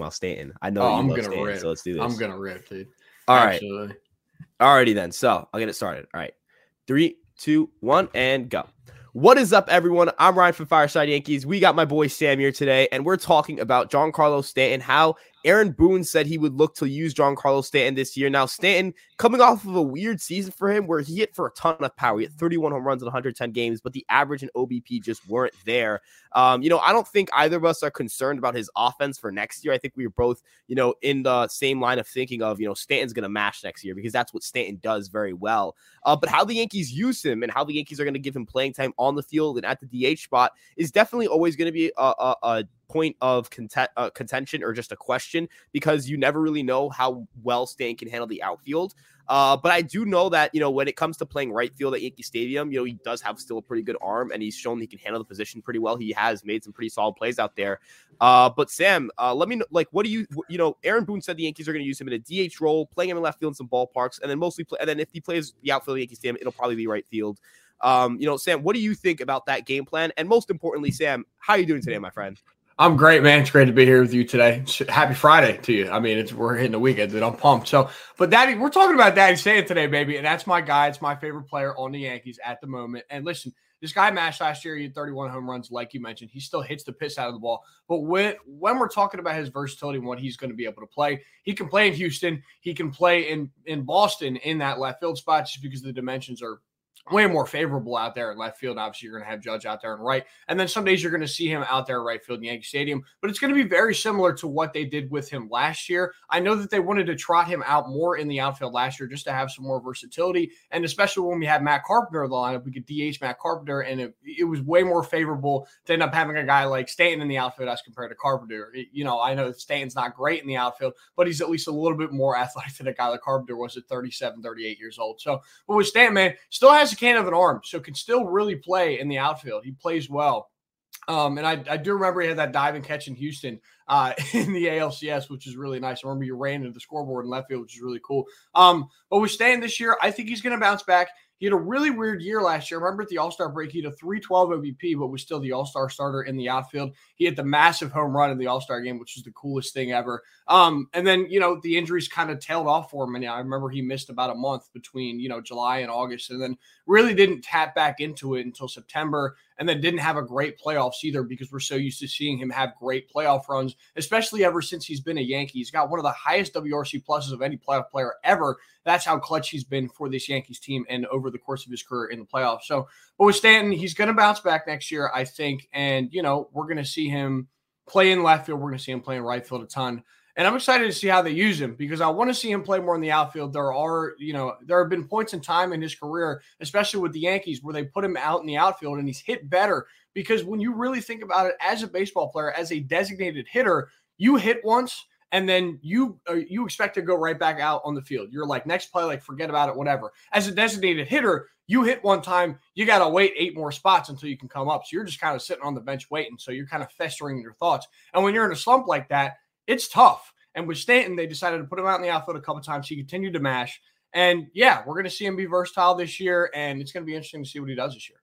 about Stanton. I know. Oh, I'm gonna Stanton, rip. So let's do this. I'm gonna rip, dude. All right. Absolutely. Alrighty then. So I'll get it started. All right. Three, two, one, and go. What is up, everyone? I'm Ryan from Fireside Yankees. We got my boy Sam here today, and we're talking about Giancarlo Stanton, how Aaron Boone said he would look to use Giancarlo Stanton this year. Now, Stanton coming off of a weird season for him where he hit for a ton of power. He hit 31 home runs in 110 games, but the average and OBP just weren't there. Um, you know, I don't think either of us are concerned about his offense for next year. I think we are both, you know, in the same line of thinking of, you know, Stanton's going to mash next year because that's what Stanton does very well. Uh, but how the Yankees use him and how the Yankees are going to give him playing time on the field and at the DH spot is definitely always going to be a, a, a point of content, uh, contention or just a question because you never really know how well Stan can handle the outfield. Uh, but I do know that you know when it comes to playing right field at Yankee Stadium, you know he does have still a pretty good arm, and he's shown he can handle the position pretty well. He has made some pretty solid plays out there. Uh, but Sam, uh, let me know, like, what do you, you know, Aaron Boone said the Yankees are going to use him in a DH role, playing him in left field in some ballparks, and then mostly play, and then if he plays the outfield at Yankee Stadium, it'll probably be right field. Um, you know, Sam, what do you think about that game plan? And most importantly, Sam, how are you doing today, my friend? I'm great, man. It's great to be here with you today. Happy Friday to you. I mean, it's we're hitting the weekend, dude. I'm pumped. So, but Daddy, we're talking about Daddy Stanton today, baby, and that's my guy. It's my favorite player on the Yankees at the moment. And listen, this guy mashed last year. He had 31 home runs, like you mentioned. He still hits the piss out of the ball. But when when we're talking about his versatility and what he's going to be able to play, he can play in Houston. He can play in in Boston in that left field spot just because the dimensions are way more favorable out there in left field. Obviously, you're going to have Judge out there and right. And then some days you're going to see him out there right field in Yankee Stadium. But it's going to be very similar to what they did with him last year. I know that they wanted to trot him out more in the outfield last year just to have some more versatility. And especially when we had Matt Carpenter in the lineup, we could DH Matt Carpenter. And it, it was way more favorable to end up having a guy like Stanton in the outfield as compared to Carpenter. You know, I know Stanton's not great in the outfield, but he's at least a little bit more athletic than a guy like Carpenter was at 37, 38 years old. So, but with Stanton, man, still has a can of an arm. So can still really play in the outfield. He plays well. Um, and I, I do remember he had that diving catch in Houston uh, in the ALCS, which is really nice. I remember you ran into the scoreboard in left field, which is really cool. Um, but with Stan this year, I think he's going to bounce back. He had a really weird year last year. Remember at the All Star break, he had a 312 OBP, but was still the All Star starter in the outfield. He hit the massive home run in the All Star game, which was the coolest thing ever. Um, and then, you know, the injuries kind of tailed off for him. And I remember he missed about a month between, you know, July and August, and then really didn't tap back into it until September. And then didn't have a great playoffs either because we're so used to seeing him have great playoff runs, especially ever since he's been a Yankee. He's got one of the highest WRC pluses of any playoff player ever. That's how clutch he's been for this Yankees team and over the course of his career in the playoffs. So, but with Stanton, he's going to bounce back next year, I think. And, you know, we're going to see him play in left field. We're going to see him play in right field a ton. And I'm excited to see how they use him because I want to see him play more in the outfield. There are, you know, there have been points in time in his career, especially with the Yankees, where they put him out in the outfield and he's hit better. Because when you really think about it as a baseball player, as a designated hitter, you hit once and then you uh, you expect to go right back out on the field. You're like next play, like forget about it, whatever. As a designated hitter, you hit one time, you got to wait eight more spots until you can come up. So you're just kind of sitting on the bench waiting. So you're kind of festering your thoughts. And when you're in a slump like that, it's tough. And with Stanton, they decided to put him out in the outfield a couple of times. He continued to mash. And yeah, we're going to see him be versatile this year. And it's going to be interesting to see what he does this year.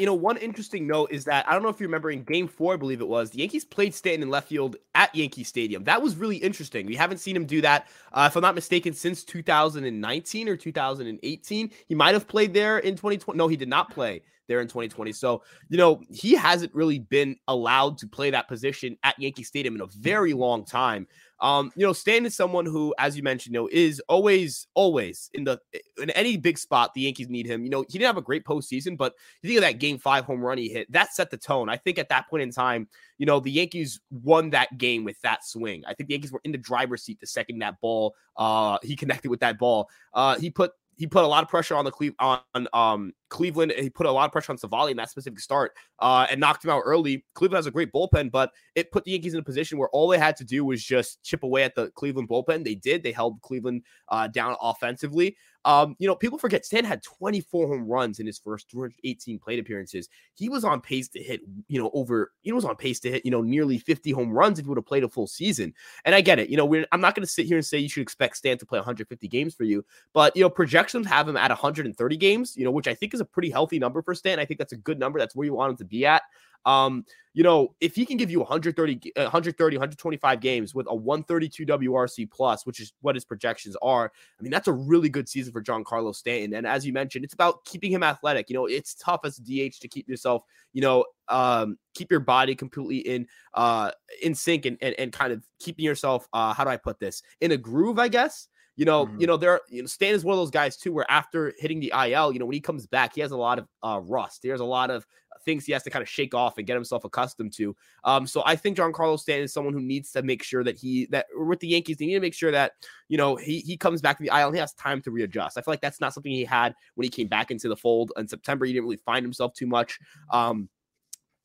You know, one interesting note is that I don't know if you remember in game four, I believe it was, the Yankees played Stanton in left field at Yankee Stadium. That was really interesting. We haven't seen him do that, uh, if I'm not mistaken, since 2019 or 2018. He might have played there in 2020. No, he did not play there in 2020. So, you know, he hasn't really been allowed to play that position at Yankee Stadium in a very long time. Um, you know, Stan is someone who, as you mentioned, you know, is always, always in the in any big spot the Yankees need him. You know, he didn't have a great postseason, but you think of that game five home run he hit, that set the tone. I think at that point in time, you know, the Yankees won that game with that swing. I think the Yankees were in the driver's seat the second that ball uh he connected with that ball. Uh he put he put a lot of pressure on the Cle- on um, Cleveland. He put a lot of pressure on Civale in that specific start uh, and knocked him out early. Cleveland has a great bullpen, but it put the Yankees in a position where all they had to do was just chip away at the Cleveland bullpen. They did. They held Cleveland uh, down offensively. Um, you know, people forget Stan had 24 home runs in his first 218 plate appearances. He was on pace to hit, you know, over, he was on pace to hit, you know, nearly 50 home runs if he would have played a full season. And I get it. You know, I'm not going to sit here and say you should expect Stan to play 150 games for you, but, you know, projections have him at 130 games, you know, which I think is a pretty healthy number for Stan. I think that's a good number. That's where you want him to be at. Um, you know, if he can give you 130, 130, 125 games with a 132 WRC plus, which is what his projections are, I mean, that's a really good season for Giancarlo Stanton. And as you mentioned, it's about keeping him athletic. You know, it's tough as a DH to keep yourself, you know, um, keep your body completely in uh in sync and and, and kind of keeping yourself uh how do I put this in a groove, I guess. You know, mm-hmm. you know, there. You know, Stan is one of those guys too, where after hitting the IL, you know, when he comes back, he has a lot of uh, rust. There's a lot of things he has to kind of shake off and get himself accustomed to. Um, so I think Giancarlo Stanton is someone who needs to make sure that he that with the Yankees, they need to make sure that you know he he comes back to the IL and he has time to readjust. I feel like that's not something he had when he came back into the fold in September. He didn't really find himself too much. Um,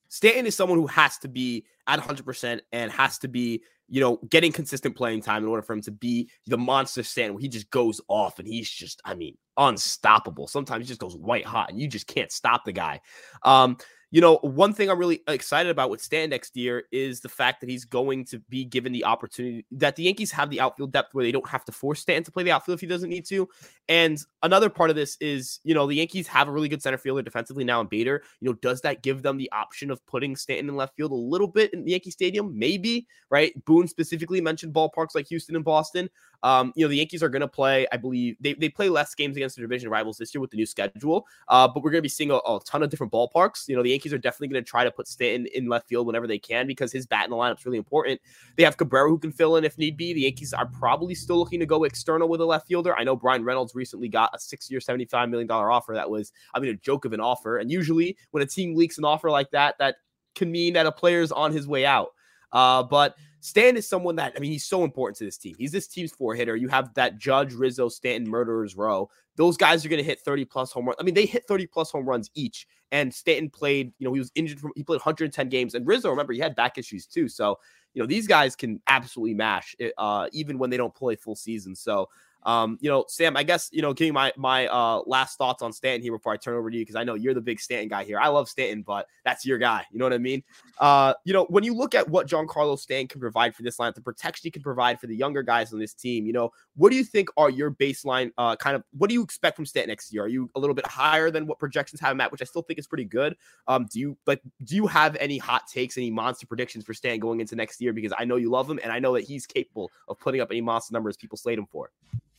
Stanton is someone who has to be at 100% and has to be, you know, getting consistent playing time in order for him to be the monster Stanton where he just goes off and he's just, I mean, unstoppable. Sometimes he just goes white hot and you just can't stop the guy. Um, you know, one thing I'm really excited about with Stan next year is the fact that he's going to be given the opportunity that the Yankees have the outfield depth where they don't have to force Stan to play the outfield if he doesn't need to. And another part of this is, you know, the Yankees have a really good center fielder defensively now in Bader. You know, does that give them the option of putting Stanton in left field a little bit in the Yankee Stadium? Maybe, right? Boone specifically mentioned ballparks like Houston and Boston. Um, you know, the Yankees are going to play, I believe, they, they play less games against the division rivals this year with the new schedule. Uh, but we're going to be seeing a, a, ton of different ballparks. You know, the Yankees are definitely going to try to put Stanton in left field whenever they can because his bat in the lineup is really important. They have Cabrera who can fill in if need be. The Yankees are probably still looking to go external with a left fielder. I know Bryan Reynolds recently got a six year, $75 million offer. That was, I mean, a joke of an offer. And usually when a team leaks an offer like that, that can mean that a player's on his way out. Uh, but Stan is someone that I mean, he's so important to this team. He's this team's four hitter. You have that Judge, Rizzo, Stanton, murderers row. Those guys are going to hit 30 plus home runs. I mean, they hit 30 plus home runs each. And Stanton played, you know, he was injured from, he played 110 games. And Rizzo, remember, he had back issues too. So, you know, these guys can absolutely mash uh, even when they don't play full season. So, um, you know, Sam, I guess, you know, giving my my uh last thoughts on Stanton here before I turn over to you, because I know you're the big Stanton guy here. I love Stanton, but that's your guy. You know what I mean? Uh, you know, when you look at what Giancarlo Stanton can provide for this line, the protection he can provide for the younger guys on this team, you know, what do you think are your baseline uh kind of what do you expect from Stanton next year? Are you a little bit higher than what projections have him at, which I still think is pretty good? Um, do you but do you have any hot takes, any monster predictions for Stanton going into next year? Because I know you love him and I know that he's capable of putting up any monster numbers people slate him for.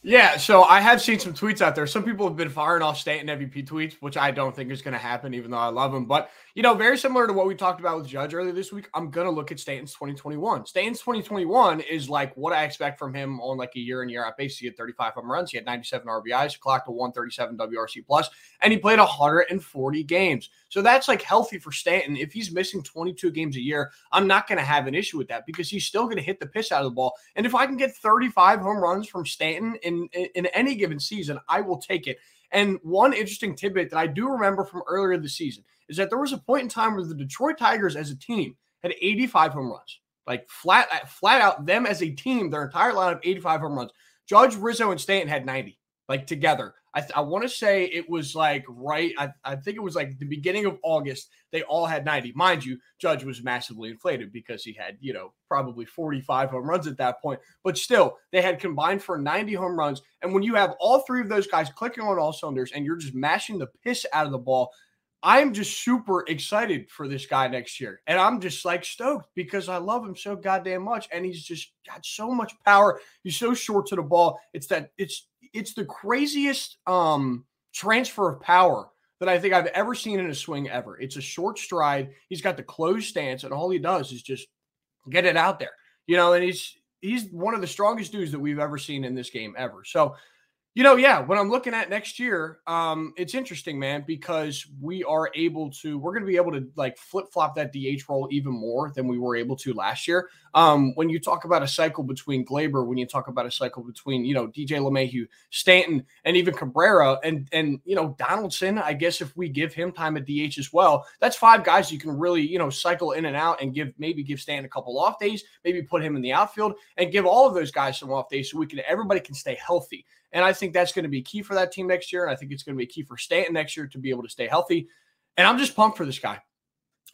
Yeah, so I have seen some tweets out there. Some people have been firing off Stanton MVP tweets, which I don't think is going to happen, even though I love him. But, you know, very similar to what we talked about with Judge earlier this week, I'm to look at Stanton's 2021. Stanton's 2021 is like what I expect from him on like a year and year out basis. He had 35 home runs, he had 97 RBIs, clocked a 137 WRC plus, and he played 140 games. So that's like healthy for Stanton. If he's missing 22 games a year, I'm not to have an issue with that because he's still to hit the piss out of the ball. And if I can get 35 home runs from Stanton in, in, in any given season, I will take it. And one interesting tidbit that I do remember from earlier this season is that there was a point in time where the Detroit Tigers as a team had 85 home runs. Like flat uh, flat out them as a team, their entire lineup 85 home runs. Judge, Rizzo, and Stanton had 90 like together. I, th- I want to say it was like right. I, I think it was like the beginning of August. They all had 90. Mind you, Judge was massively inflated because he had, you know, probably 45 home runs at that point. But still, they had combined for 90 home runs. And when you have all three of those guys clicking on all cylinders and you're just mashing the piss out of the ball, I'm just super excited for this guy next year. And I'm just like stoked because I love him so goddamn much. And he's just got so much power. He's so short to the ball. It's that it's it's the craziest um, transfer of power that I think I've ever seen in a swing ever. It's a short stride. He's got the closed stance, and all he does is just get it out there. You know, and he's he's one of the strongest dudes that we've ever seen in this game ever. So you know, yeah, when I'm looking at next year, um, it's interesting, man, because we are able to, we're going to be able to like flip flop that DH role even more than we were able to last year. Um, when you talk about a cycle between Gleyber, when you talk about a cycle between, you know, DJ LeMahieu, Stanton, and even Cabrera, and, and, you know, Donaldson, I guess if we give him time at DH as well, that's five guys you can really, you know, cycle in and out and give, maybe give Stanton a couple off days, maybe put him in the outfield and give all of those guys some off days so we can, everybody can stay healthy. And I think that's going to be key for that team next year. And I think it's going to be key for Stanton next year to be able to stay healthy. And I'm just pumped for this guy.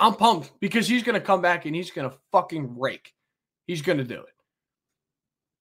I'm pumped because he's going to come back and he's going to fucking rake. He's going to do it.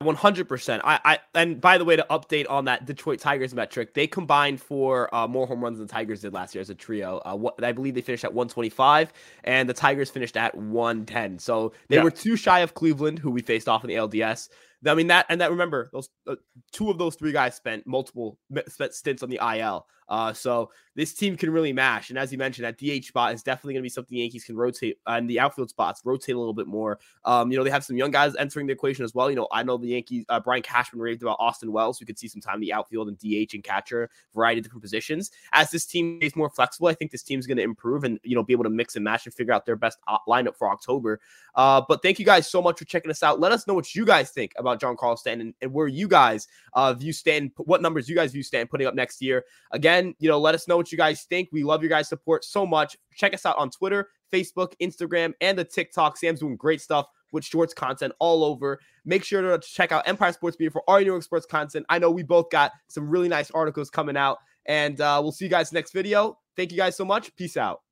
100%. I, I and by the way, to update on that Detroit Tigers metric, they combined for uh, more home runs than the Tigers did last year as a trio. Uh, what, I believe they finished at 125, and the Tigers finished at 110. So they yeah. were too shy of Cleveland, who we faced off in the LDS. I mean that, and that remember those uh, two of those three guys spent multiple spent stints on the IL. Uh, so this team can really mash. And as you mentioned, that DH spot is definitely going to be something the Yankees can rotate, uh, and the outfield spots rotate a little bit more. Um, you know, they have some young guys entering the equation as well. You know, I know the Yankees, uh, Brian Cashman raved about Austin Wells. We could see some time in the outfield and DH and catcher, variety of different positions. As this team is more flexible, I think this team's going to improve and, you know, be able to mix and match and figure out their best uh, lineup for October. Uh, but thank you guys so much for checking us out. Let us know what you guys think about Giancarlo Stanton and, where you guys uh, view Stanton, what numbers you guys view Stanton putting up next year. Again, you know, let us know what you guys think. We love your guys' support so much. Check us out on Twitter, Facebook, Instagram, and the TikTok. Sam's doing great stuff with shorts content all over. Make sure to check out Empire Sports Media for all your New sports content. I know we both got some really nice articles coming out, and uh, we'll see you guys next video. Thank you guys so much. Peace out.